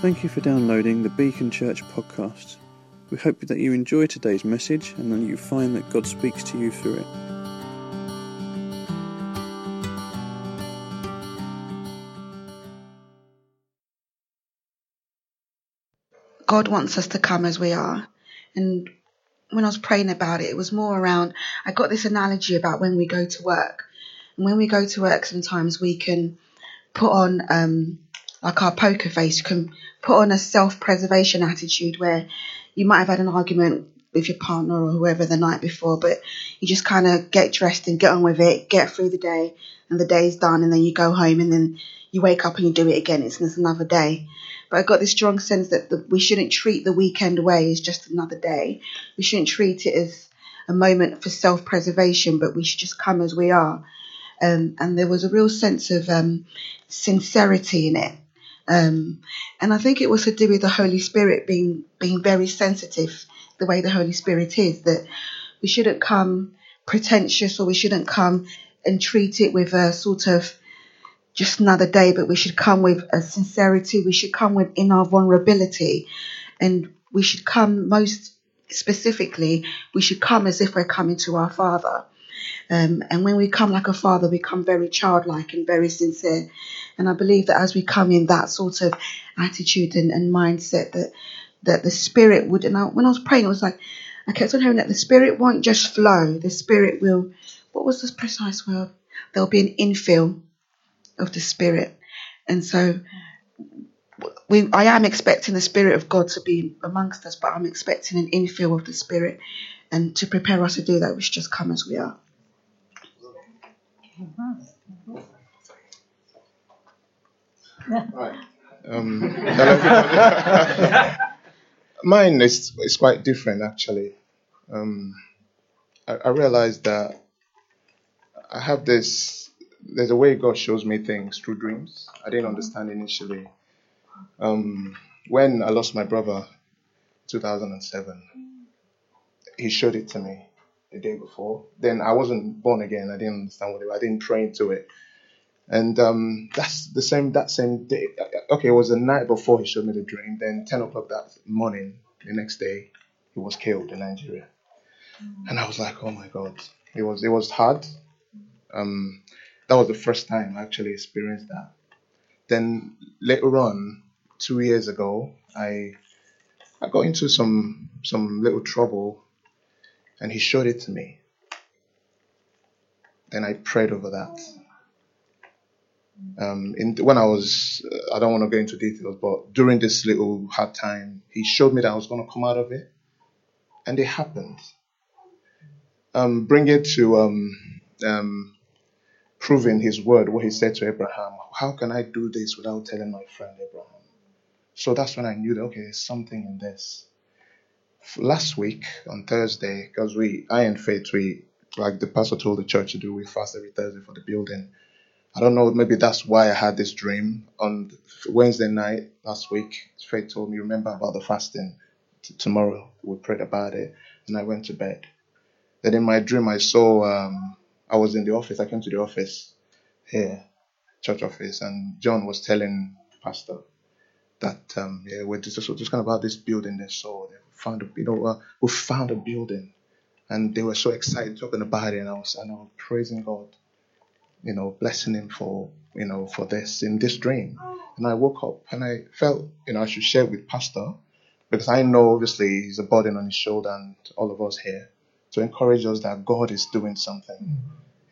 Thank you for downloading the Beacon Church podcast. We hope that you enjoy today's message and that you find that God speaks to you through it. God wants us to come as we are. And when I was praying about it, it was more around, I got this analogy about when we go to work. And when we go to work, sometimes we can put on, um, like our poker face, you can put on a self preservation attitude where you might have had an argument with your partner or whoever the night before, but you just kind of get dressed and get on with it, get through the day, and the day's done, and then you go home and then you wake up and you do it again. It's, it's another day. But I got this strong sense that the, we shouldn't treat the weekend away as just another day. We shouldn't treat it as a moment for self preservation, but we should just come as we are. Um, and there was a real sense of um, sincerity in it. Um, and I think it was to do with the Holy Spirit being being very sensitive, the way the Holy Spirit is, that we shouldn't come pretentious or we shouldn't come and treat it with a sort of just another day, but we should come with a sincerity. We should come with in our vulnerability, and we should come most specifically. We should come as if we're coming to our Father. Um, and when we come like a father, we come very childlike and very sincere. And I believe that as we come in that sort of attitude and, and mindset, that that the Spirit would. And I, when I was praying, it was like I kept on hearing that the Spirit won't just flow. The Spirit will. What was the precise word? There'll be an infill of the Spirit. And so we, I am expecting the Spirit of God to be amongst us, but I'm expecting an infill of the Spirit. And to prepare us to do that, we should just come as we are. Right. Um, mine is, is quite different, actually. Um, I, I realized that I have this there's a way God shows me things through dreams. I didn't understand initially. Um, when I lost my brother, 2007, he showed it to me the day before. Then I wasn't born again. I didn't understand what it. I didn't pray into it. And um, that's the same that same day. Okay, it was the night before he showed me the dream. Then 10 o'clock that morning, the next day, he was killed in Nigeria. And I was like, oh my God. It was it was hard. Um, that was the first time I actually experienced that. Then later on, two years ago, I I got into some some little trouble, and he showed it to me. Then I prayed over that. Um, in, when I was, uh, I don't want to go into details, but during this little hard time, he showed me that I was going to come out of it, and it happened. Um, bring it to um, um, proving his word, what he said to Abraham. How can I do this without telling my friend Abraham? So that's when I knew that, okay, there's something in this. Last week on Thursday, because we, I and Faith, we, like the pastor told the church to do, we fast every Thursday for the building. I don't know, maybe that's why I had this dream. On Wednesday night last week, Faith told me, remember about the fasting. T- tomorrow, we prayed about it, and I went to bed. Then in my dream, I saw um, I was in the office. I came to the office here, church office, and John was telling Pastor that um, yeah, we're just, just kind of about this building they saw. They found, a, you know, uh, we found a building, and they were so excited talking about it, and I was, and I was praising God, you know, blessing Him for, you know, for this in this dream. And I woke up and I felt, you know, I should share with Pastor because I know obviously he's a burden on his shoulder and all of us here to encourage us that God is doing something.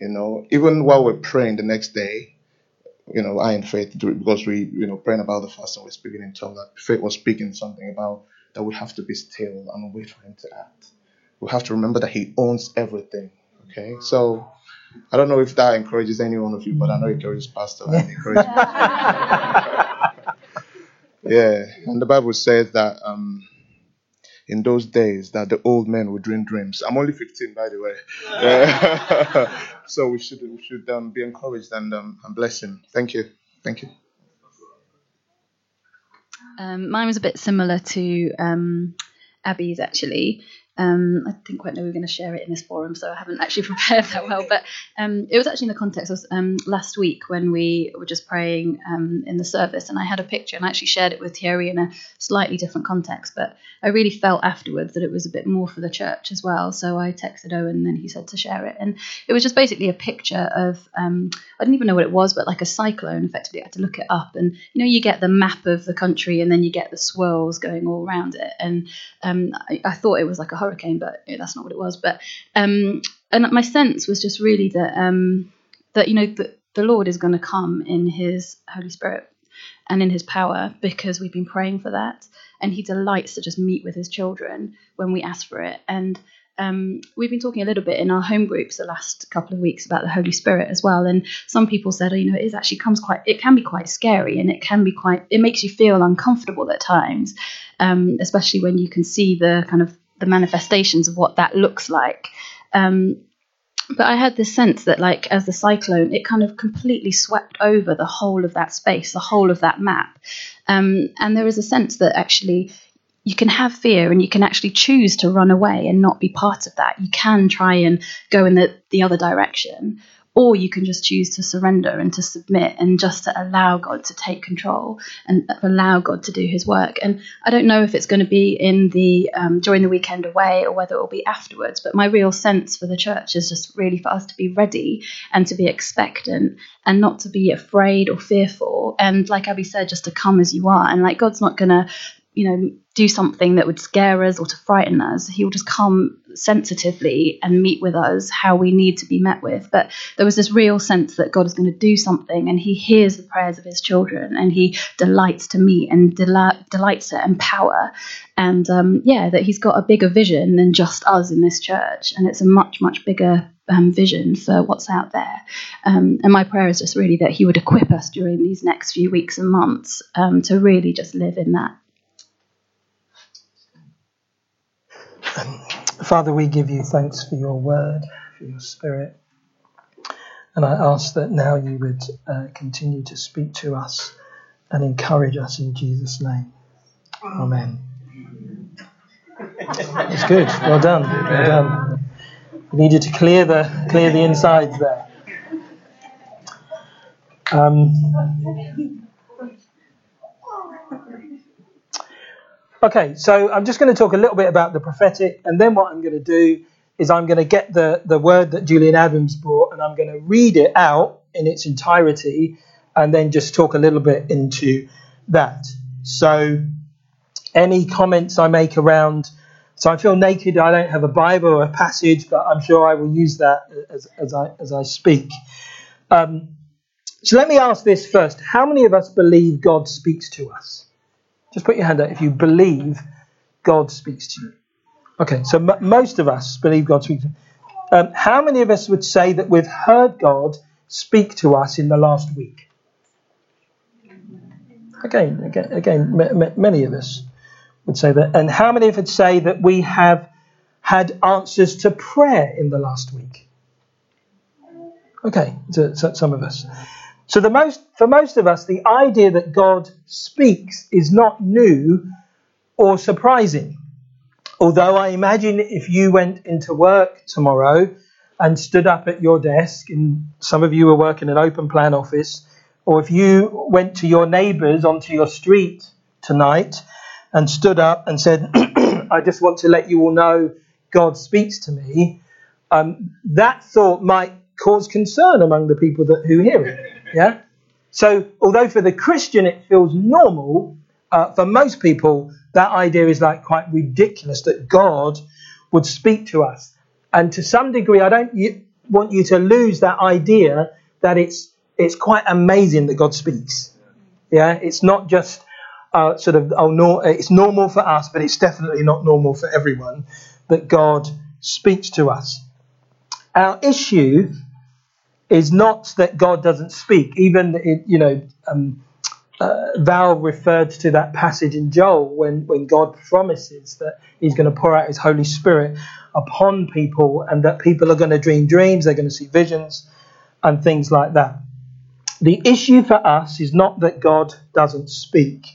You know, even while we're praying the next day, you know, I in faith because we, you know, praying about the fast and we're speaking in tongues. That faith was speaking something about that we have to be still and wait for Him to act. We have to remember that He owns everything. Okay, so I don't know if that encourages any one of you, but I know it encourages Pastor and encourages. yeah, and the Bible says that um, in those days that the old men would dream dreams. I'm only 15, by the way. Yeah. so we should we should um, be encouraged and um, and bless him. Thank you. Thank you. Um, mine was a bit similar to um, Abby's actually. Um, I didn't quite know we were going to share it in this forum, so I haven't actually prepared that well. But um, it was actually in the context of um, last week when we were just praying um, in the service, and I had a picture and I actually shared it with Thierry in a slightly different context. But I really felt afterwards that it was a bit more for the church as well. So I texted Owen, and then he said to share it, and it was just basically a picture of um, I didn't even know what it was, but like a cyclone. Effectively, I had to look it up, and you know, you get the map of the country, and then you get the swirls going all around it, and um, I, I thought it was like a hurricane, but that's not what it was. But um, and my sense was just really that um, that you know the, the Lord is going to come in His Holy Spirit and in His power because we've been praying for that, and He delights to just meet with His children when we ask for it. And um, we've been talking a little bit in our home groups the last couple of weeks about the Holy Spirit as well. And some people said, oh, you know, it is actually comes quite, it can be quite scary and it can be quite, it makes you feel uncomfortable at times, um, especially when you can see the kind of the manifestations of what that looks like. Um, but I had this sense that, like, as the cyclone, it kind of completely swept over the whole of that space, the whole of that map. Um, and there was a sense that actually you can have fear and you can actually choose to run away and not be part of that. You can try and go in the, the other direction or you can just choose to surrender and to submit and just to allow God to take control and allow God to do His work. And I don't know if it's going to be in the um, during the weekend away or whether it will be afterwards. But my real sense for the church is just really for us to be ready and to be expectant and not to be afraid or fearful. And like Abby said, just to come as you are. And like God's not going to you know, do something that would scare us or to frighten us. He will just come sensitively and meet with us how we need to be met with. But there was this real sense that God is going to do something and he hears the prayers of his children and he delights to meet and delights to empower. And um, yeah, that he's got a bigger vision than just us in this church. And it's a much, much bigger um, vision for what's out there. Um, and my prayer is just really that He would equip us during these next few weeks and months um, to really just live in that Father, we give you thanks for your word, for your spirit. And I ask that now you would uh, continue to speak to us and encourage us in Jesus' name. Amen. It's good. Well done. Well done. We needed to clear the clear the insides there. Um, Okay, so I'm just going to talk a little bit about the prophetic, and then what I'm going to do is I'm going to get the, the word that Julian Adams brought, and I'm going to read it out in its entirety, and then just talk a little bit into that. So, any comments I make around, so I feel naked, I don't have a Bible or a passage, but I'm sure I will use that as, as, I, as I speak. Um, so, let me ask this first How many of us believe God speaks to us? Just put your hand up if you believe God speaks to you. Okay, so m- most of us believe God speaks to um, how many of us would say that we've heard God speak to us in the last week? Again, again, again m- m- many of us would say that. And how many of us would say that we have had answers to prayer in the last week? Okay, so, so some of us. So the most, for most of us, the idea that God speaks is not new or surprising. Although I imagine if you went into work tomorrow and stood up at your desk, and some of you are working in an open plan office, or if you went to your neighbours onto your street tonight and stood up and said, I just want to let you all know God speaks to me, um, that thought might cause concern among the people that, who hear it. Yeah? So, although for the Christian it feels normal, uh, for most people that idea is like quite ridiculous that God would speak to us. And to some degree, I don't want you to lose that idea that it's it's quite amazing that God speaks. Yeah, it's not just uh, sort of oh no, it's normal for us, but it's definitely not normal for everyone that God speaks to us. Our issue is not that God doesn't speak. Even, it, you know, um, uh, Val referred to that passage in Joel when, when God promises that he's going to pour out his Holy Spirit upon people and that people are going to dream dreams, they're going to see visions and things like that. The issue for us is not that God doesn't speak.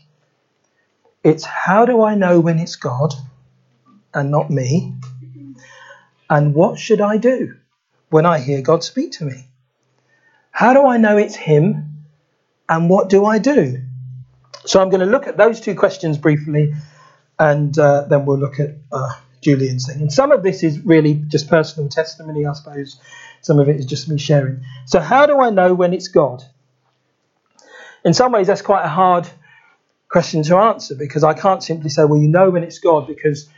It's how do I know when it's God and not me? And what should I do when I hear God speak to me? How do I know it's Him? And what do I do? So I'm going to look at those two questions briefly, and uh, then we'll look at uh, Julian's thing. And some of this is really just personal testimony, I suppose. Some of it is just me sharing. So, how do I know when it's God? In some ways, that's quite a hard question to answer because I can't simply say, well, you know when it's God because,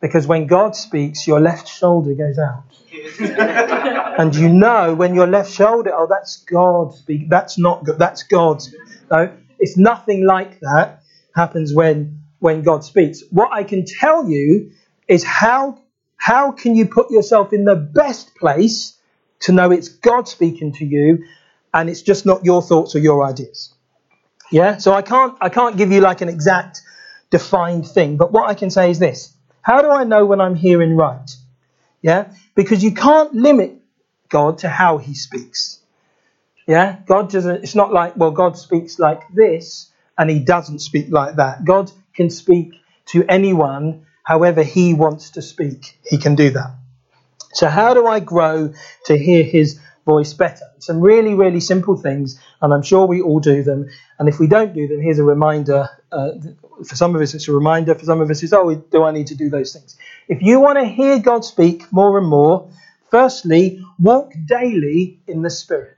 because when God speaks, your left shoulder goes out. and you know when your left shoulder, oh, that's God speak. That's not good. That's God. No, it's nothing like that happens when when God speaks. What I can tell you is how how can you put yourself in the best place to know it's God speaking to you and it's just not your thoughts or your ideas. Yeah? So I can't I can't give you like an exact defined thing, but what I can say is this. How do I know when I'm hearing right? Yeah? Because you can't limit God to how he speaks. Yeah? God doesn't it's not like, well, God speaks like this and he doesn't speak like that. God can speak to anyone however he wants to speak. He can do that. So how do I grow to hear his voice better. Some really, really simple things, and I'm sure we all do them. And if we don't do them, here's a reminder. Uh, for some of us, it's a reminder. For some of us, it's, oh, do I need to do those things? If you want to hear God speak more and more, firstly, walk daily in the Spirit.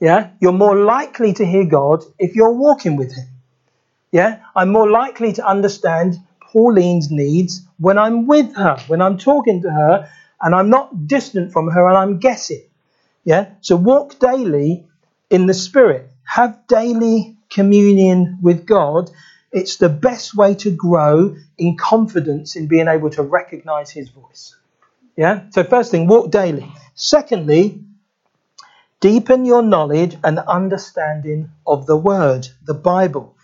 Yeah? You're more likely to hear God if you're walking with Him. Yeah? I'm more likely to understand Pauline's needs when I'm with her, when I'm talking to her, and I'm not distant from her and I'm guessing. Yeah? So walk daily in the Spirit. Have daily communion with God. It's the best way to grow in confidence in being able to recognize His voice. Yeah? So, first thing, walk daily. Secondly, deepen your knowledge and understanding of the Word, the Bible,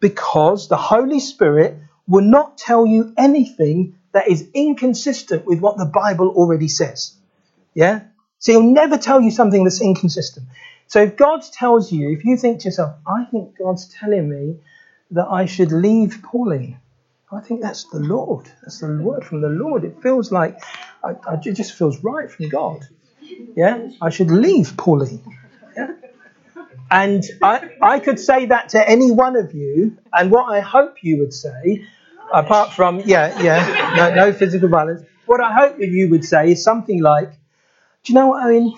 because the Holy Spirit will not tell you anything that is inconsistent with what the Bible already says. Yeah? So he'll never tell you something that's inconsistent. So if God tells you, if you think to yourself, I think God's telling me that I should leave Pauline, I think that's the Lord. That's the word from the Lord. It feels like, I, I, it just feels right from God. Yeah? I should leave Pauline. And I, I could say that to any one of you, and what I hope you would say apart from, yeah, yeah, no, no physical violence. What I hope that you would say is something like, do you know what, I mean?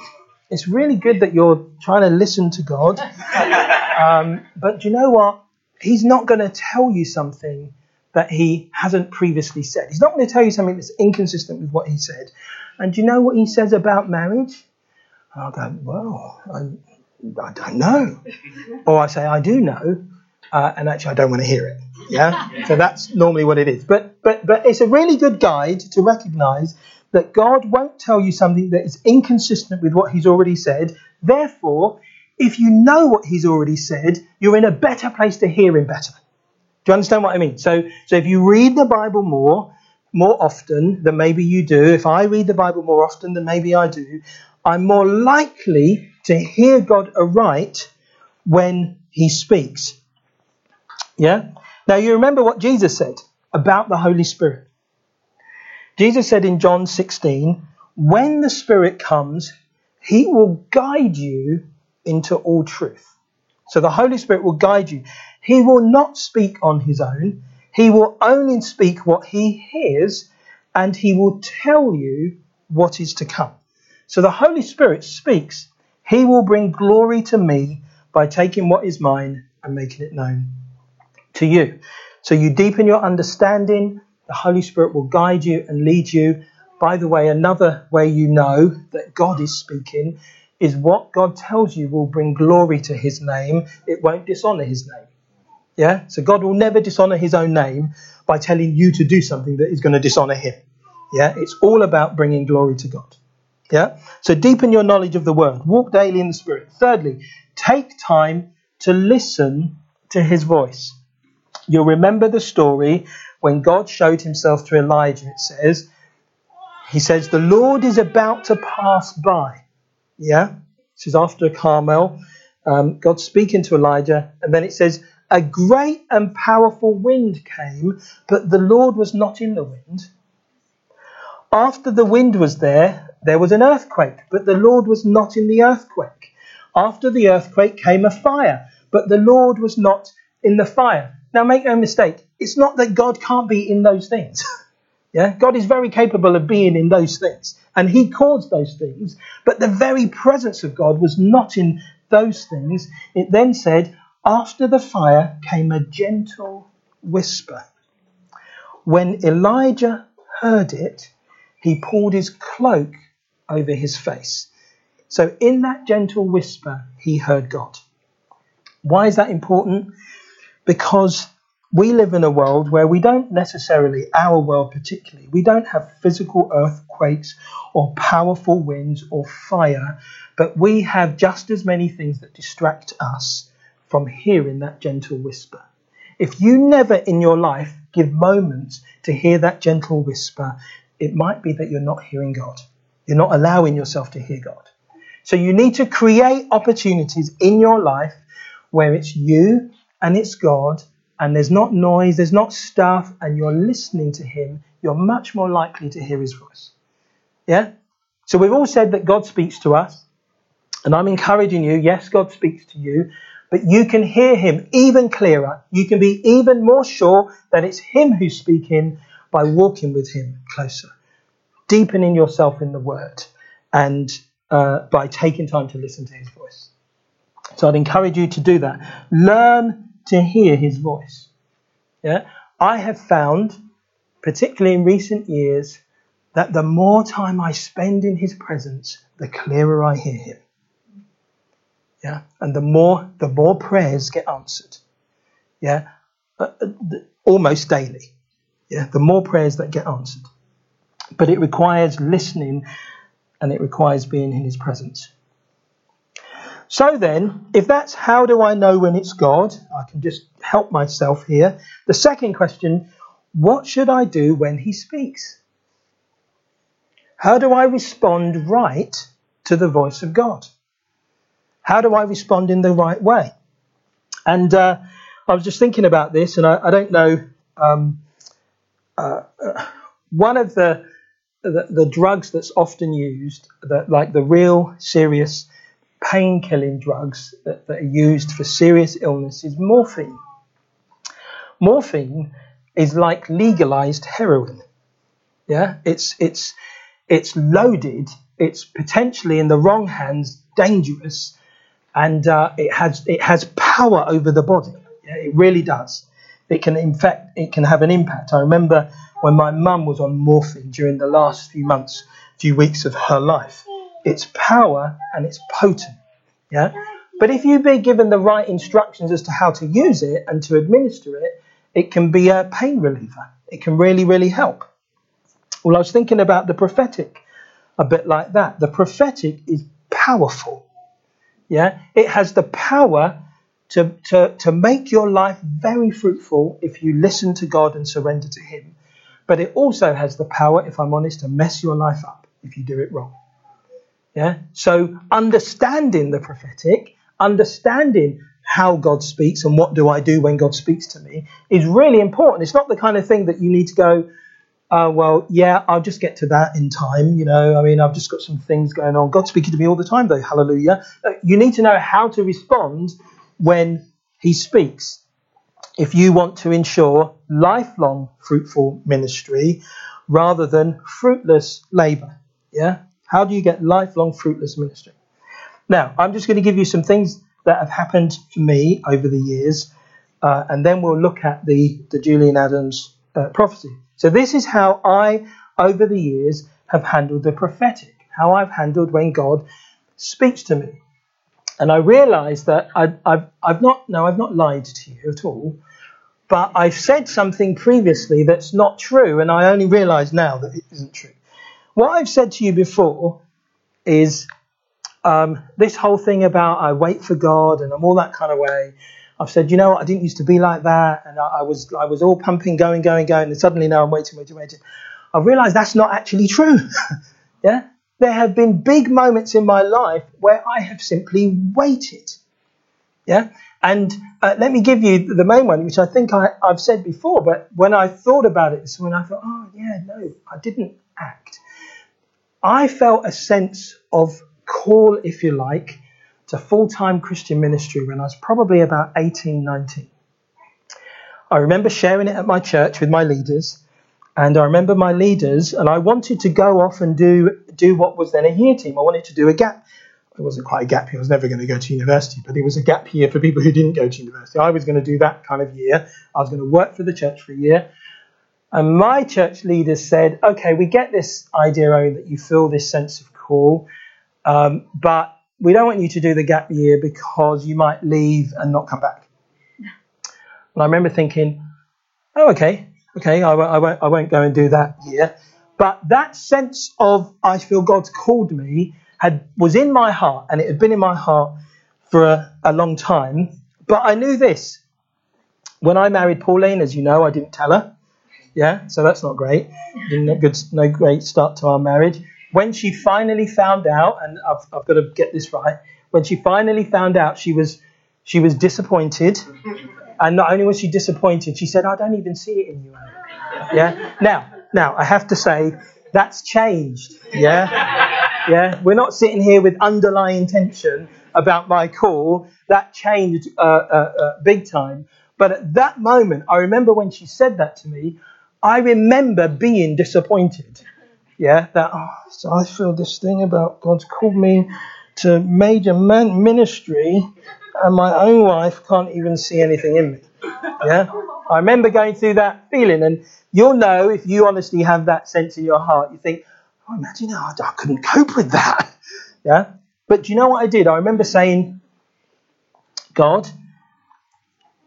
It's really good that you're trying to listen to God. Um, but do you know what? He's not going to tell you something that he hasn't previously said. He's not going to tell you something that's inconsistent with what he said. And do you know what he says about marriage? And I'll go, well, I, I don't know. Or I say, I do know uh, and actually I don't want to hear it. Yeah, so that's normally what it is. But but but it's a really good guide to recognise that God won't tell you something that is inconsistent with what He's already said. Therefore, if you know what He's already said, you're in a better place to hear Him better. Do you understand what I mean? So so if you read the Bible more more often than maybe you do, if I read the Bible more often than maybe I do, I'm more likely to hear God aright when He speaks. Yeah? Now you remember what Jesus said about the Holy Spirit. Jesus said in John 16, when the Spirit comes, he will guide you into all truth. So the Holy Spirit will guide you. He will not speak on his own. He will only speak what he hears and he will tell you what is to come. So the Holy Spirit speaks. He will bring glory to me by taking what is mine and making it known to you. So you deepen your understanding, the Holy Spirit will guide you and lead you. By the way, another way you know that God is speaking is what God tells you will bring glory to his name. It won't dishonor his name. Yeah? So God will never dishonor his own name by telling you to do something that is going to dishonor him. Yeah? It's all about bringing glory to God. Yeah? So deepen your knowledge of the word. Walk daily in the spirit. Thirdly, take time to listen to his voice. You'll remember the story when God showed himself to Elijah. It says, He says, The Lord is about to pass by. Yeah? This is after Carmel. Um, God speaking to Elijah. And then it says, A great and powerful wind came, but the Lord was not in the wind. After the wind was there, there was an earthquake, but the Lord was not in the earthquake. After the earthquake came a fire, but the Lord was not in the fire. Now, make no mistake, it's not that God can't be in those things. yeah, God is very capable of being in those things, and He caused those things, but the very presence of God was not in those things. It then said, After the fire came a gentle whisper. When Elijah heard it, he pulled his cloak over his face. So, in that gentle whisper, he heard God. Why is that important? Because we live in a world where we don't necessarily, our world particularly, we don't have physical earthquakes or powerful winds or fire, but we have just as many things that distract us from hearing that gentle whisper. If you never in your life give moments to hear that gentle whisper, it might be that you're not hearing God. You're not allowing yourself to hear God. So you need to create opportunities in your life where it's you and it's God and there's not noise, there's not stuff, and you're listening to Him, you're much more likely to hear His voice. Yeah? So we've all said that God speaks to us, and I'm encouraging you, yes, God speaks to you, but you can hear Him even clearer. You can be even more sure that it's Him who's speaking by walking with Him closer, deepening yourself in the Word, and uh, by taking time to listen to His voice. So I'd encourage you to do that. Learn to hear His voice. Yeah, I have found, particularly in recent years, that the more time I spend in His presence, the clearer I hear Him. Yeah, and the more the more prayers get answered. Yeah, uh, almost daily. Yeah, the more prayers that get answered. But it requires listening and it requires being in his presence. So then, if that's how do I know when it's God, I can just help myself here. The second question, what should I do when he speaks? How do I respond right to the voice of God? How do I respond in the right way? And uh, I was just thinking about this, and I, I don't know um, uh, one of the, the, the drugs that's often used, that like the real serious pain killing drugs that, that are used for serious illness, is morphine. Morphine is like legalized heroin. Yeah, it's it's it's loaded. It's potentially in the wrong hands dangerous, and uh, it has it has power over the body. Yeah, it really does it can in fact it can have an impact. I remember when my mum was on morphine during the last few months, few weeks of her life. It's power and it's potent. Yeah? But if you be given the right instructions as to how to use it and to administer it, it can be a pain reliever. It can really, really help. Well, I was thinking about the prophetic a bit like that. The prophetic is powerful. Yeah? It has the power to, to, to make your life very fruitful if you listen to God and surrender to Him. But it also has the power, if I'm honest, to mess your life up if you do it wrong. Yeah? So understanding the prophetic, understanding how God speaks and what do I do when God speaks to me is really important. It's not the kind of thing that you need to go, uh, well, yeah, I'll just get to that in time. You know, I mean, I've just got some things going on. God's speaking to me all the time, though. Hallelujah. Uh, you need to know how to respond when he speaks. If you want to ensure lifelong fruitful ministry rather than fruitless labor. Yeah? How do you get lifelong fruitless ministry? Now, I'm just going to give you some things that have happened for me over the years, uh, and then we'll look at the, the Julian Adams uh, prophecy. So, this is how I, over the years, have handled the prophetic, how I've handled when God speaks to me. And I realised that I, I've, I've not, no, I've not lied to you at all, but I've said something previously that's not true, and I only realise now that it isn't true. What I've said to you before is um, this whole thing about I wait for God and I'm all that kind of way. I've said, you know what, I didn't used to be like that, and I, I was I was all pumping, going, going, going, and suddenly now I'm waiting, waiting, waiting. I've realised that's not actually true. yeah, there have been big moments in my life where I have simply waited. Yeah? And uh, let me give you the main one, which I think I, have said before, but when I thought about it this morning, I thought, oh, yeah, no, I didn't act. I felt a sense of call, if you like, to full time Christian ministry when I was probably about 18, 19. I remember sharing it at my church with my leaders, and I remember my leaders, and I wanted to go off and do, do what was then a year team. I wanted to do a gap. It wasn't quite a gap year, I was never going to go to university, but it was a gap year for people who didn't go to university. I was going to do that kind of year. I was going to work for the church for a year. And my church leaders said, okay, we get this idea, that you feel this sense of call, um, but we don't want you to do the gap year because you might leave and not come back. And I remember thinking, oh, okay, okay, I won't, I won't, I won't go and do that year. But that sense of I feel God's called me had was in my heart, and it had been in my heart for a, a long time. But I knew this. When I married Pauline, as you know, I didn't tell her. Yeah, so that's not great. No good, no great start to our marriage. When she finally found out, and I've, I've got to get this right, when she finally found out, she was she was disappointed, and not only was she disappointed, she said, "I don't even see it in you." Alan." Yeah. Now, now I have to say that's changed. Yeah. Yeah. We're not sitting here with underlying tension about my call. That changed uh, uh, uh, big time. But at that moment, I remember when she said that to me, I remember being disappointed. Yeah, that oh, so I feel this thing about God's called me to major man- ministry, and my own wife can't even see anything in me. Yeah, I remember going through that feeling, and you'll know if you honestly have that sense in your heart. You think, oh, imagine I couldn't cope with that. Yeah, but do you know what I did? I remember saying, God,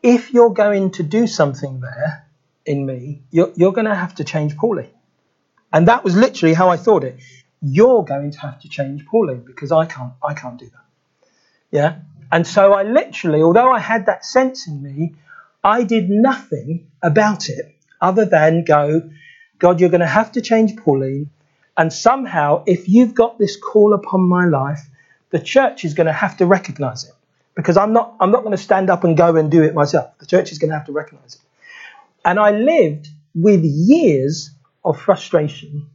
if you're going to do something there, in me, you're, you're going to have to change Pauline. And that was literally how I thought it. You're going to have to change Pauline because I can't, I can't do that. Yeah. And so I literally, although I had that sense in me, I did nothing about it other than go, God, you're going to have to change Pauline. And somehow, if you've got this call upon my life, the church is going to have to recognize it because I'm not, I'm not going to stand up and go and do it myself. The church is going to have to recognize it. And I lived with years of frustration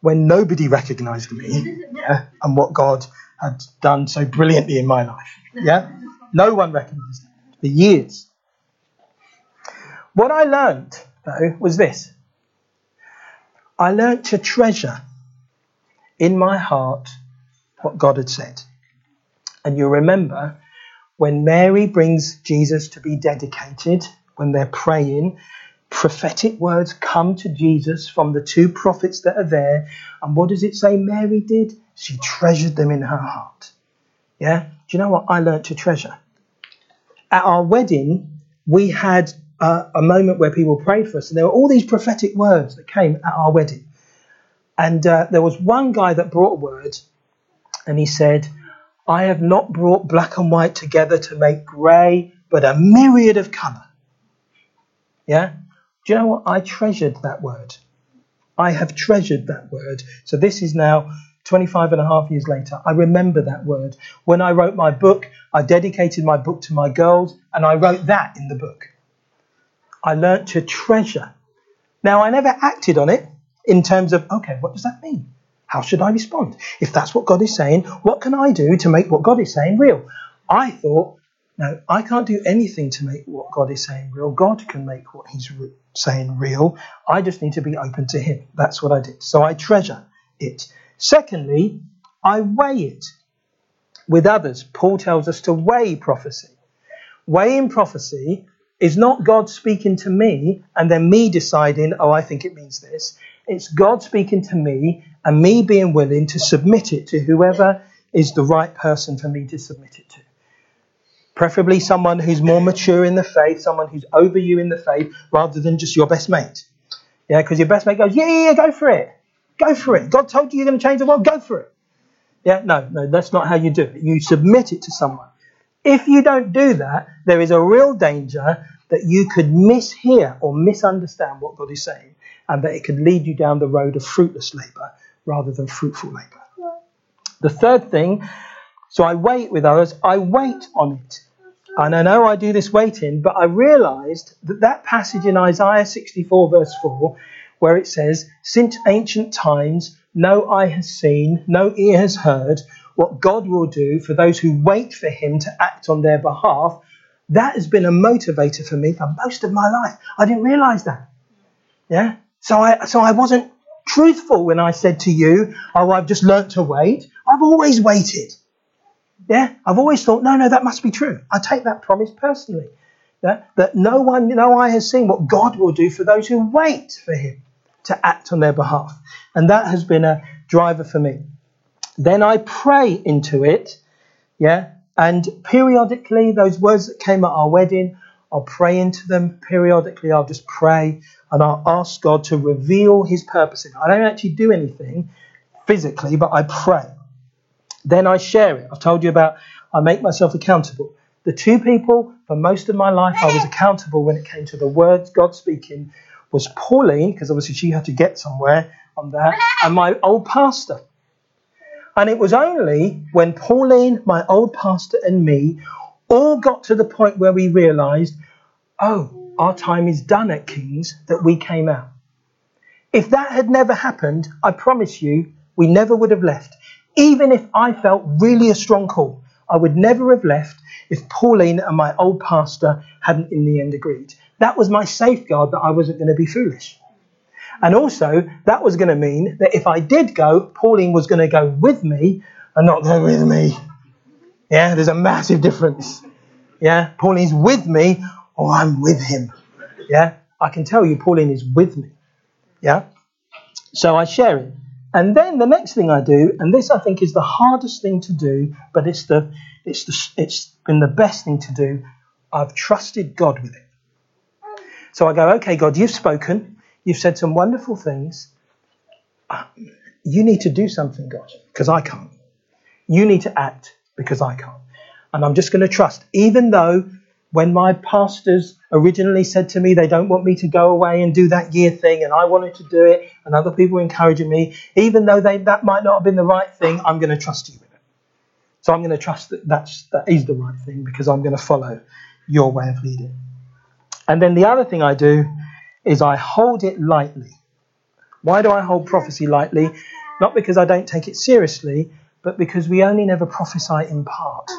when nobody recognized me yeah, and what God had done so brilliantly in my life. Yeah? No one recognized me for years. What I learned, though, was this I learned to treasure in my heart what God had said. And you remember when Mary brings Jesus to be dedicated, when they're praying, prophetic words come to Jesus from the two prophets that are there. And what does it say Mary did? She treasured them in her heart. Yeah? Do you know what I learned to treasure? At our wedding, we had a, a moment where people prayed for us, and there were all these prophetic words that came at our wedding. And uh, there was one guy that brought a word, and he said, I have not brought black and white together to make grey, but a myriad of colour. Yeah? Do you know what? I treasured that word. I have treasured that word. So this is now 25 and a half years later. I remember that word. When I wrote my book, I dedicated my book to my girls, and I wrote that in the book. I learnt to treasure. Now, I never acted on it in terms of, okay, what does that mean? How should I respond? If that's what God is saying, what can I do to make what God is saying real? I thought, no, I can't do anything to make what God is saying real. God can make what He's saying real. I just need to be open to Him. That's what I did. So I treasure it. Secondly, I weigh it with others. Paul tells us to weigh prophecy. Weighing prophecy is not God speaking to me and then me deciding, oh, I think it means this. It's God speaking to me and me being willing to submit it to whoever is the right person for me to submit it to preferably someone who's more mature in the faith, someone who's over you in the faith, rather than just your best mate. Yeah, because your best mate goes, yeah, yeah, yeah, go for it. Go for it. God told you you're going to change the world, go for it. Yeah, no, no, that's not how you do it. You submit it to someone. If you don't do that, there is a real danger that you could mishear or misunderstand what God is saying, and that it could lead you down the road of fruitless labour rather than fruitful labour. The third thing, so I wait with others, I wait on it. And I know I do this waiting, but I realized that that passage in Isaiah 64, verse 4, where it says, Since ancient times, no eye has seen, no ear has heard what God will do for those who wait for Him to act on their behalf, that has been a motivator for me for most of my life. I didn't realize that. Yeah? So I, so I wasn't truthful when I said to you, oh, I've just learnt to wait. I've always waited. Yeah? I've always thought, no, no, that must be true. I take that promise personally. Yeah? That no one, no eye has seen what God will do for those who wait for Him to act on their behalf. And that has been a driver for me. Then I pray into it, yeah, and periodically those words that came at our wedding, I'll pray into them. Periodically, I'll just pray and I'll ask God to reveal His purpose. I don't actually do anything physically, but I pray. Then I share it. I've told you about I make myself accountable. The two people for most of my life I was accountable when it came to the words God speaking was Pauline, because obviously she had to get somewhere on that, and my old pastor. And it was only when Pauline, my old pastor, and me all got to the point where we realized, oh, our time is done at King's, that we came out. If that had never happened, I promise you, we never would have left. Even if I felt really a strong call, I would never have left if Pauline and my old pastor hadn't in the end agreed. That was my safeguard that I wasn't going to be foolish. And also, that was going to mean that if I did go, Pauline was going to go with me and not go with me. Yeah, there's a massive difference. Yeah, Pauline's with me or I'm with him. Yeah, I can tell you, Pauline is with me. Yeah, so I share it. And then the next thing I do, and this I think is the hardest thing to do, but it's the it's the it's been the best thing to do. I've trusted God with it. So I go, okay, God, you've spoken. You've said some wonderful things. Uh, you need to do something, God, because I can't. You need to act because I can't. And I'm just going to trust, even though when my pastors originally said to me they don't want me to go away and do that year thing, and I wanted to do it, and other people were encouraging me, even though they, that might not have been the right thing, I'm going to trust you with it. So I'm going to trust that that's, that is the right thing because I'm going to follow your way of leading. And then the other thing I do is I hold it lightly. Why do I hold prophecy lightly? Not because I don't take it seriously, but because we only never prophesy in part.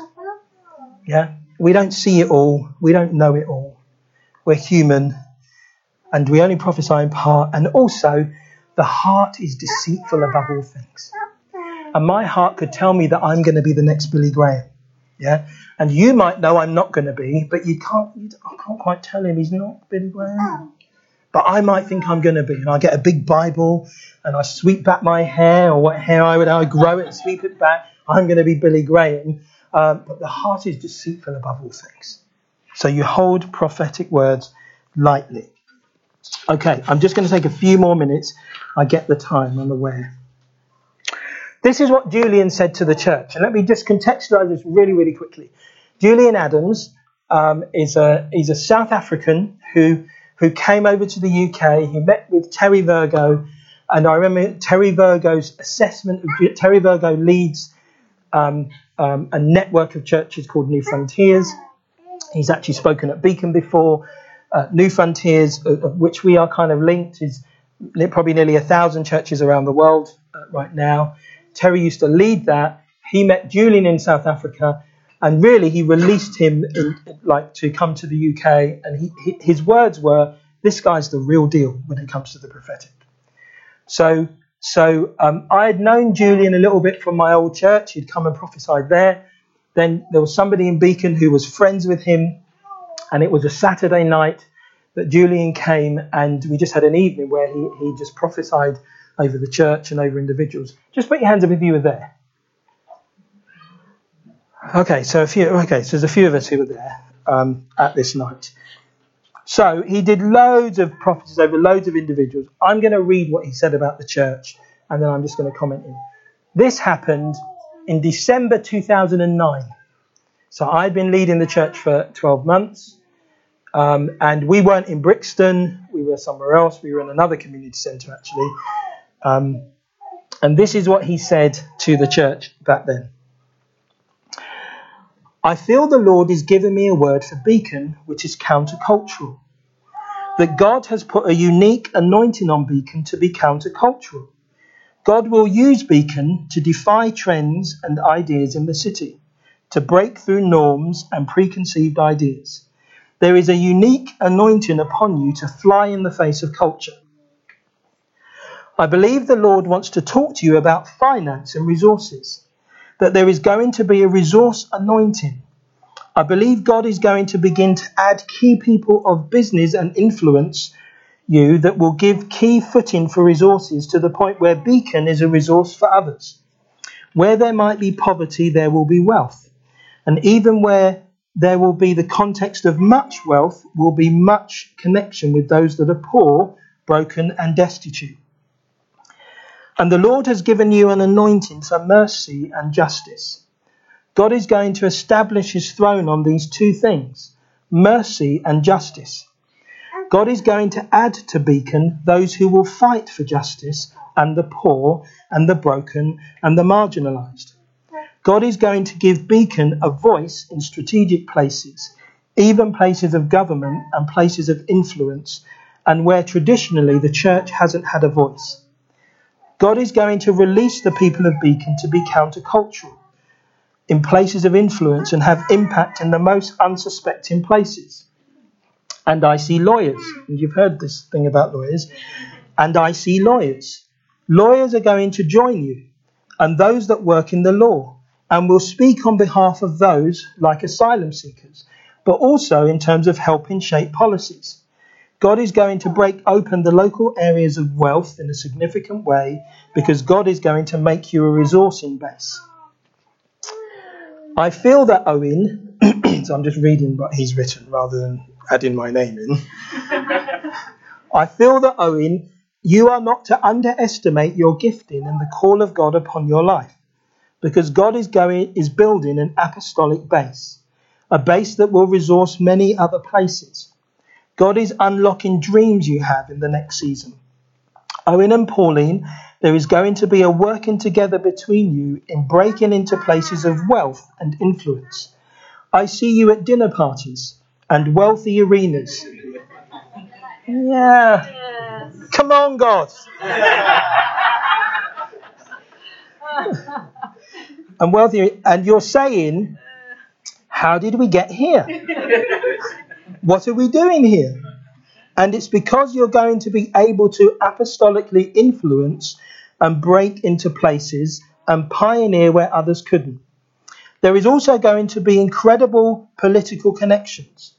Yeah? We don't see it all, we don't know it all. We're human, and we only prophesy in part. And also, the heart is deceitful above all things. And my heart could tell me that I'm going to be the next Billy Graham. Yeah? And you might know I'm not going to be, but you can't, you, I can't quite tell him he's not Billy Graham but I might think I'm going to be. And I get a big Bible and I sweep back my hair or what hair I would, I grow it and sweep it back. I'm going to be Billy Graham. Um, but the heart is deceitful above all things. So you hold prophetic words lightly. Okay, I'm just going to take a few more minutes. I get the time, I'm aware. This is what Julian said to the church. And let me just contextualize this really, really quickly. Julian Adams um, is a, he's a South African who who came over to the UK. He met with Terry Virgo, and I remember Terry Virgo's assessment. Of Terry Virgo leads um, um, a network of churches called New Frontiers. He's actually spoken at Beacon before. Uh, New Frontiers, of, of which we are kind of linked, is probably nearly a thousand churches around the world uh, right now. Terry used to lead that. He met Julian in South Africa and really he released him in, like to come to the UK, and he, his words were, "This guy's the real deal when it comes to the prophetic." So, so um, I had known Julian a little bit from my old church. He'd come and prophesied there. Then there was somebody in Beacon who was friends with him, and it was a Saturday night that Julian came, and we just had an evening where he, he just prophesied over the church and over individuals. Just put your hands up if you were there. Okay, so a few. Okay, so there's a few of us who were there um, at this night. So he did loads of prophecies over loads of individuals. I'm going to read what he said about the church, and then I'm just going to comment in. This happened in December 2009. So I'd been leading the church for 12 months, um, and we weren't in Brixton. We were somewhere else. We were in another community centre actually. Um, and this is what he said to the church back then. I feel the Lord is giving me a word for Beacon, which is countercultural. That God has put a unique anointing on Beacon to be countercultural. God will use Beacon to defy trends and ideas in the city, to break through norms and preconceived ideas. There is a unique anointing upon you to fly in the face of culture. I believe the Lord wants to talk to you about finance and resources, that there is going to be a resource anointing. I believe God is going to begin to add key people of business and influence you that will give key footing for resources to the point where Beacon is a resource for others. Where there might be poverty, there will be wealth. And even where there will be the context of much wealth, will be much connection with those that are poor, broken, and destitute. And the Lord has given you an anointing for mercy and justice. God is going to establish his throne on these two things mercy and justice. God is going to add to Beacon those who will fight for justice and the poor and the broken and the marginalised. God is going to give Beacon a voice in strategic places, even places of government and places of influence, and where traditionally the church hasn't had a voice. God is going to release the people of Beacon to be countercultural in places of influence and have impact in the most unsuspecting places. And I see lawyers, and you've heard this thing about lawyers, and I see lawyers. Lawyers are going to join you, and those that work in the law, and will speak on behalf of those like asylum seekers, but also in terms of helping shape policies. God is going to break open the local areas of wealth in a significant way because God is going to make you a resourcing base. I feel that Owen, so I'm just reading what he's written rather than adding my name in. I feel that Owen, you are not to underestimate your gifting and the call of God upon your life because God is going is building an apostolic base, a base that will resource many other places. God is unlocking dreams you have in the next season. Owen and Pauline, there is going to be a working together between you in breaking into places of wealth and influence. I see you at dinner parties and wealthy arenas. Yeah. Come on, God. and wealthy, and you're saying, How did we get here? What are we doing here? And it's because you're going to be able to apostolically influence and break into places and pioneer where others couldn't. There is also going to be incredible political connections.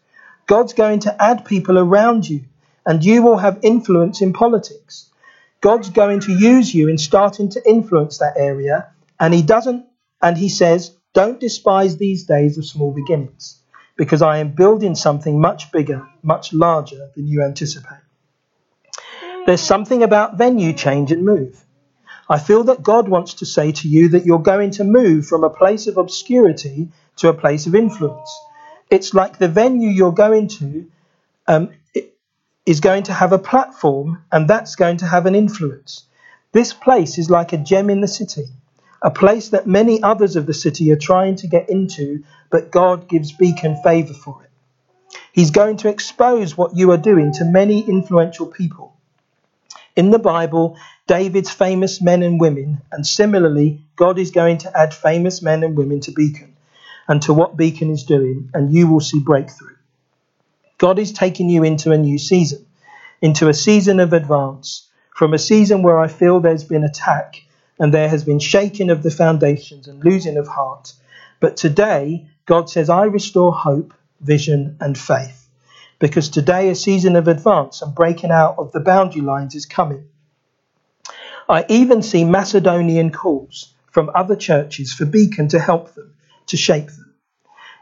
God's going to add people around you, and you will have influence in politics. God's going to use you in starting to influence that area, and He doesn't, and He says, don't despise these days of small beginnings because I am building something much bigger, much larger than you anticipate. There's something about venue change and move. I feel that God wants to say to you that you're going to move from a place of obscurity to a place of influence. It's like the venue you're going to um, is going to have a platform, and that's going to have an influence. This place is like a gem in the city a place that many others of the city are trying to get into, but God gives Beacon favour for it. He's going to expose what you are doing to many influential people. In the Bible, David's famous men and women, and similarly, God is going to add famous men and women to Beacon and to what Beacon is doing, and you will see breakthrough. God is taking you into a new season, into a season of advance, from a season where I feel there's been attack and there has been shaking of the foundations and losing of heart. But today, God says, I restore hope, vision, and faith. Because today, a season of advance and breaking out of the boundary lines is coming. I even see Macedonian calls from other churches for Beacon to help them, to shape them.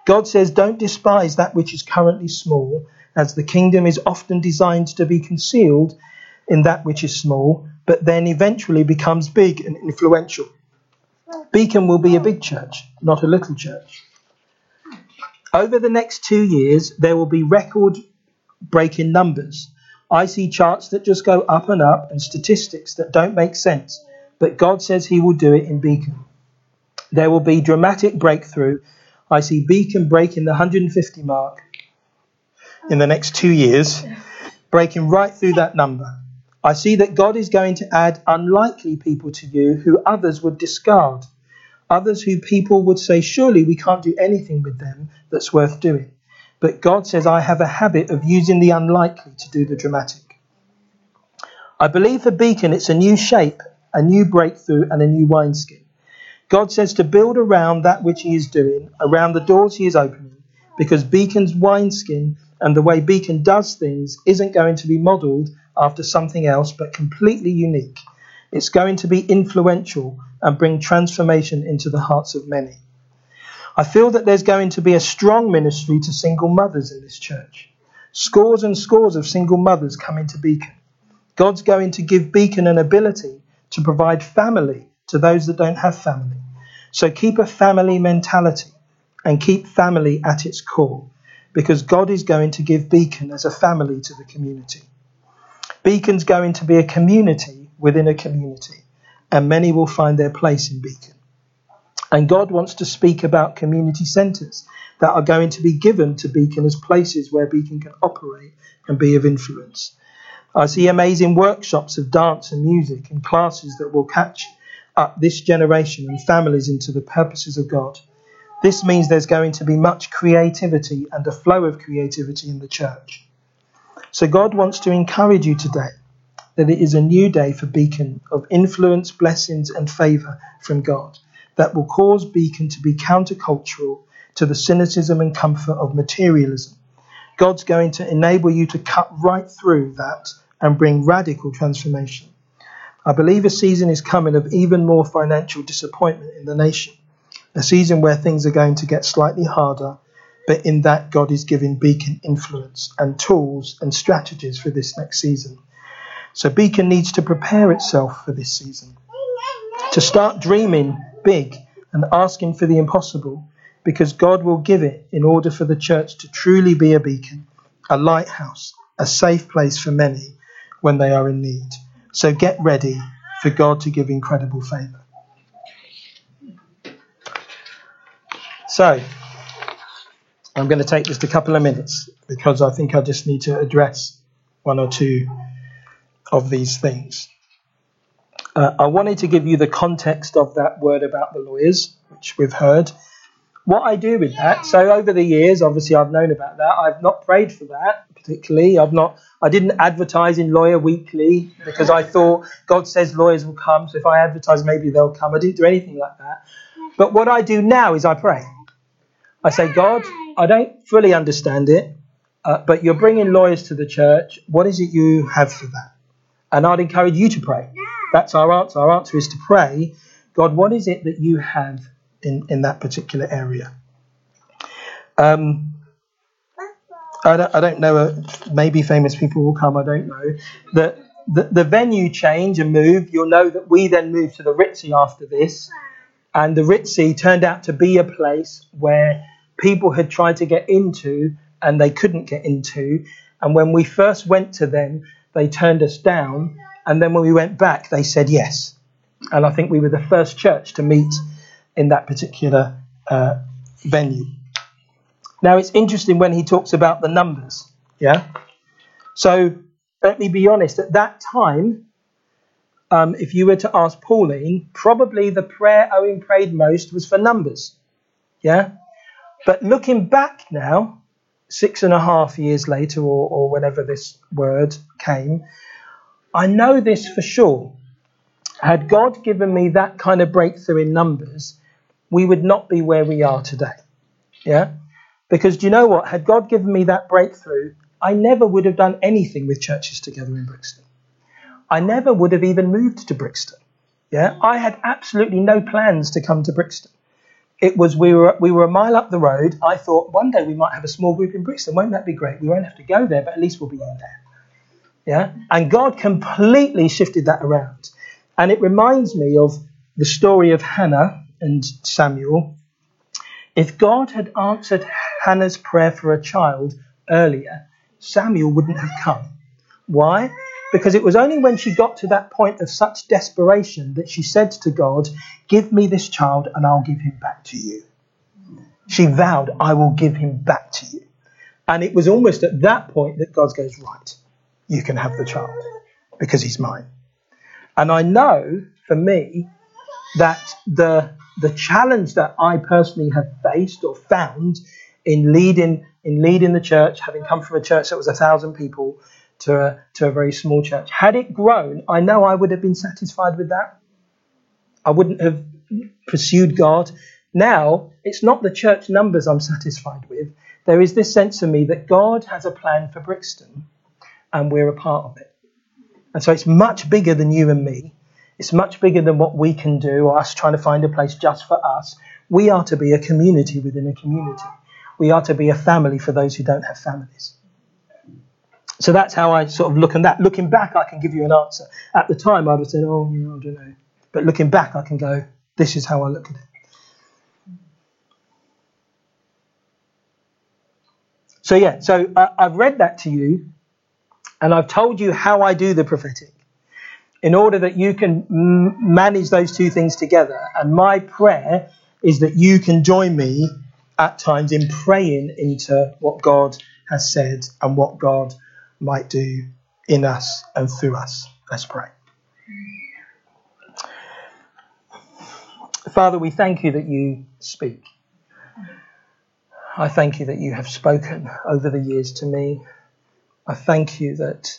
God says, Don't despise that which is currently small, as the kingdom is often designed to be concealed in that which is small, but then eventually becomes big and influential. Beacon will be a big church, not a little church. Over the next two years, there will be record breaking numbers. I see charts that just go up and up and statistics that don't make sense, but God says He will do it in Beacon. There will be dramatic breakthrough. I see Beacon breaking the 150 mark in the next two years, breaking right through that number. I see that God is going to add unlikely people to you who others would discard. Others who people would say, surely we can't do anything with them that's worth doing. But God says, I have a habit of using the unlikely to do the dramatic. I believe for Beacon, it's a new shape, a new breakthrough, and a new wineskin. God says to build around that which He is doing, around the doors He is opening, because Beacon's wineskin and the way Beacon does things isn't going to be modelled after something else, but completely unique. It's going to be influential and bring transformation into the hearts of many. I feel that there's going to be a strong ministry to single mothers in this church. Scores and scores of single mothers coming to Beacon. God's going to give Beacon an ability to provide family to those that don't have family. So keep a family mentality and keep family at its core because God is going to give Beacon as a family to the community. Beacon's going to be a community within a community, and many will find their place in Beacon. And God wants to speak about community centres that are going to be given to Beacon as places where Beacon can operate and be of influence. I see amazing workshops of dance and music and classes that will catch up this generation and families into the purposes of God. This means there's going to be much creativity and a flow of creativity in the church. So God wants to encourage you today that it is a new day for Beacon of influence, blessings, and favour from God that will cause Beacon to be countercultural to the cynicism and comfort of materialism. God's going to enable you to cut right through that and bring radical transformation. I believe a season is coming of even more financial disappointment in the nation, a season where things are going to get slightly harder, but in that God is giving Beacon influence and tools and strategies for this next season. So Beacon needs to prepare itself for this season, to start dreaming big and asking for the impossible, because God will give it in order for the church to truly be a beacon, a lighthouse, a safe place for many when they are in need. So get ready for God to give incredible favour. So, I'm going to take just a couple of minutes because I think I just need to address one or two of these things. Uh, I wanted to give you the context of that word about the lawyers, which we've heard. What I do with that, so over the years, obviously I've known about that. I've not prayed for that particularly. I've not, I didn't advertise in Lawyer Weekly because I thought God says lawyers will come, so if I advertise, maybe they'll come. I didn't do anything like that. But what I do now is I pray. I say, God, I don't fully understand it, uh, but you're bringing lawyers to the church. What is it you have for that? And I'd encourage you to pray. That's our answer. Our answer is to pray, God, what is it that you have in, in that particular area? Um, I don't, I don't know, uh, maybe famous people will come, I don't know. The, the, the venue change and move, you'll know that we then moved to the Ritzy after this. And the Ritzy turned out to be a place where people had tried to get into and they couldn't get into. And when we first went to them, they turned us down and then when we went back, they said yes. And I think we were the first church to meet in that particular uh, venue. Now, it's interesting when he talks about the numbers. Yeah? So, let me be honest, at that time, um, if you were to ask Pauline, probably the prayer Owen prayed most was for numbers. Yeah? But looking back now, six and a half years later, or, or whenever this word came, I know this for sure. Had God given me that kind of breakthrough in numbers, we would not be where we are today. Yeah? Because do you know what? Had God given me that breakthrough, I never would have done anything with churches together in Brixton. I never would have even moved to Brixton. Yeah? I had absolutely no plans to come to Brixton. It was we were we were a mile up the road. I thought one day we might have a small group in Brixton. Won't that be great? We won't have to go there, but at least we'll be in there. Yeah? And God completely shifted that around. And it reminds me of the story of Hannah and Samuel. If God had answered Hannah's prayer for a child earlier, Samuel wouldn't have come. Why? Because it was only when she got to that point of such desperation that she said to God, Give me this child and I'll give him back to you. She vowed, I will give him back to you. And it was almost at that point that God goes, Right, you can have the child. because he's mine. And I know for me that the the challenge that I personally have faced or found in leading in leading the church, having come from a church that was a thousand people to a, to a very small church, had it grown, I know I would have been satisfied with that. I wouldn't have pursued God. Now it's not the church numbers I'm satisfied with. There is this sense of me that God has a plan for Brixton, and we're a part of it. And so it's much bigger than you and me. It's much bigger than what we can do, or us trying to find a place just for us. We are to be a community within a community. We are to be a family for those who don't have families. So that's how I sort of look at that. Looking back, I can give you an answer. At the time, I'd have said, oh, know, I don't know. But looking back, I can go, this is how I look at it. So, yeah, so uh, I've read that to you and I've told you how I do the prophetic in order that you can m- manage those two things together. And my prayer is that you can join me at times in praying into what God has said and what God might do in us and through us. Let's pray. Father, we thank you that you speak. I thank you that you have spoken over the years to me I thank you that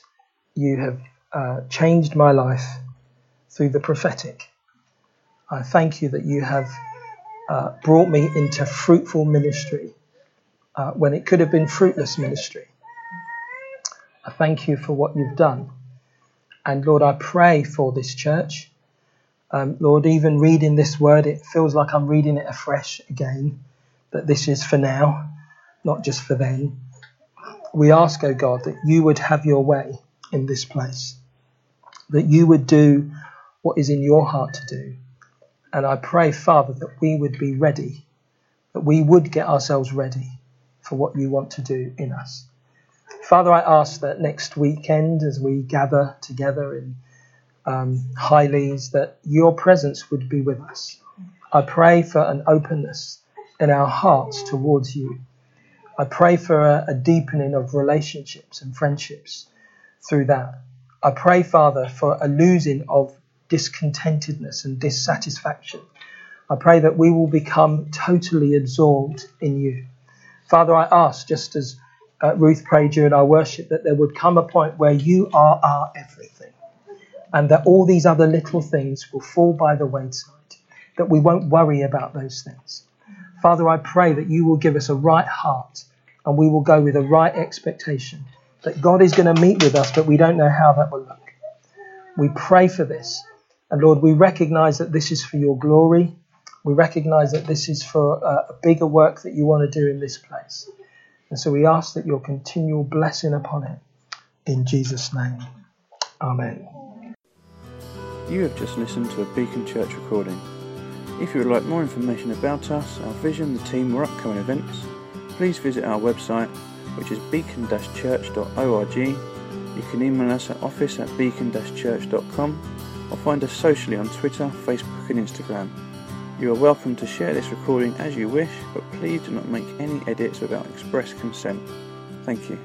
you have uh, changed my life through the prophetic. I thank you that you have uh, brought me into fruitful ministry uh, when it could have been fruitless ministry. I thank you for what you've done. And Lord, I pray for this church. Um, Lord, even reading this word, it feels like I'm reading it afresh again, that this is for now, not just for then we ask, O oh God, that you would have your way in this place, that you would do what is in your heart to do. And I pray, Father, that we would be ready, that we would get ourselves ready for what you want to do in us. Father, I ask that next weekend, as we gather together in um, Highleys, that your presence would be with us. I pray for an openness in our hearts towards you I pray for a, a deepening of relationships and friendships through that. I pray, Father, for a losing of discontentedness and dissatisfaction. I pray that we will become totally absorbed in you. Father, I ask, just as uh, Ruth prayed during our worship, that there would come a point where you are our everything, and that all these other little things will fall by the wayside, that we won't worry about those things. Father, I pray that you will give us a right heart and we will go with a right expectation that God is going to meet with us, but we don't know how that will look. We pray for this. And Lord, we recognize that this is for your glory. We recognize that this is for a bigger work that you want to do in this place. And so we ask that your continual blessing upon it. In Jesus' name. Amen. You have just listened to a Beacon Church recording. If you would like more information about us, our vision, the team, or upcoming events, please visit our website, which is beacon-church.org. You can email us at office at beacon-church.com or find us socially on Twitter, Facebook, and Instagram. You are welcome to share this recording as you wish, but please do not make any edits without express consent. Thank you.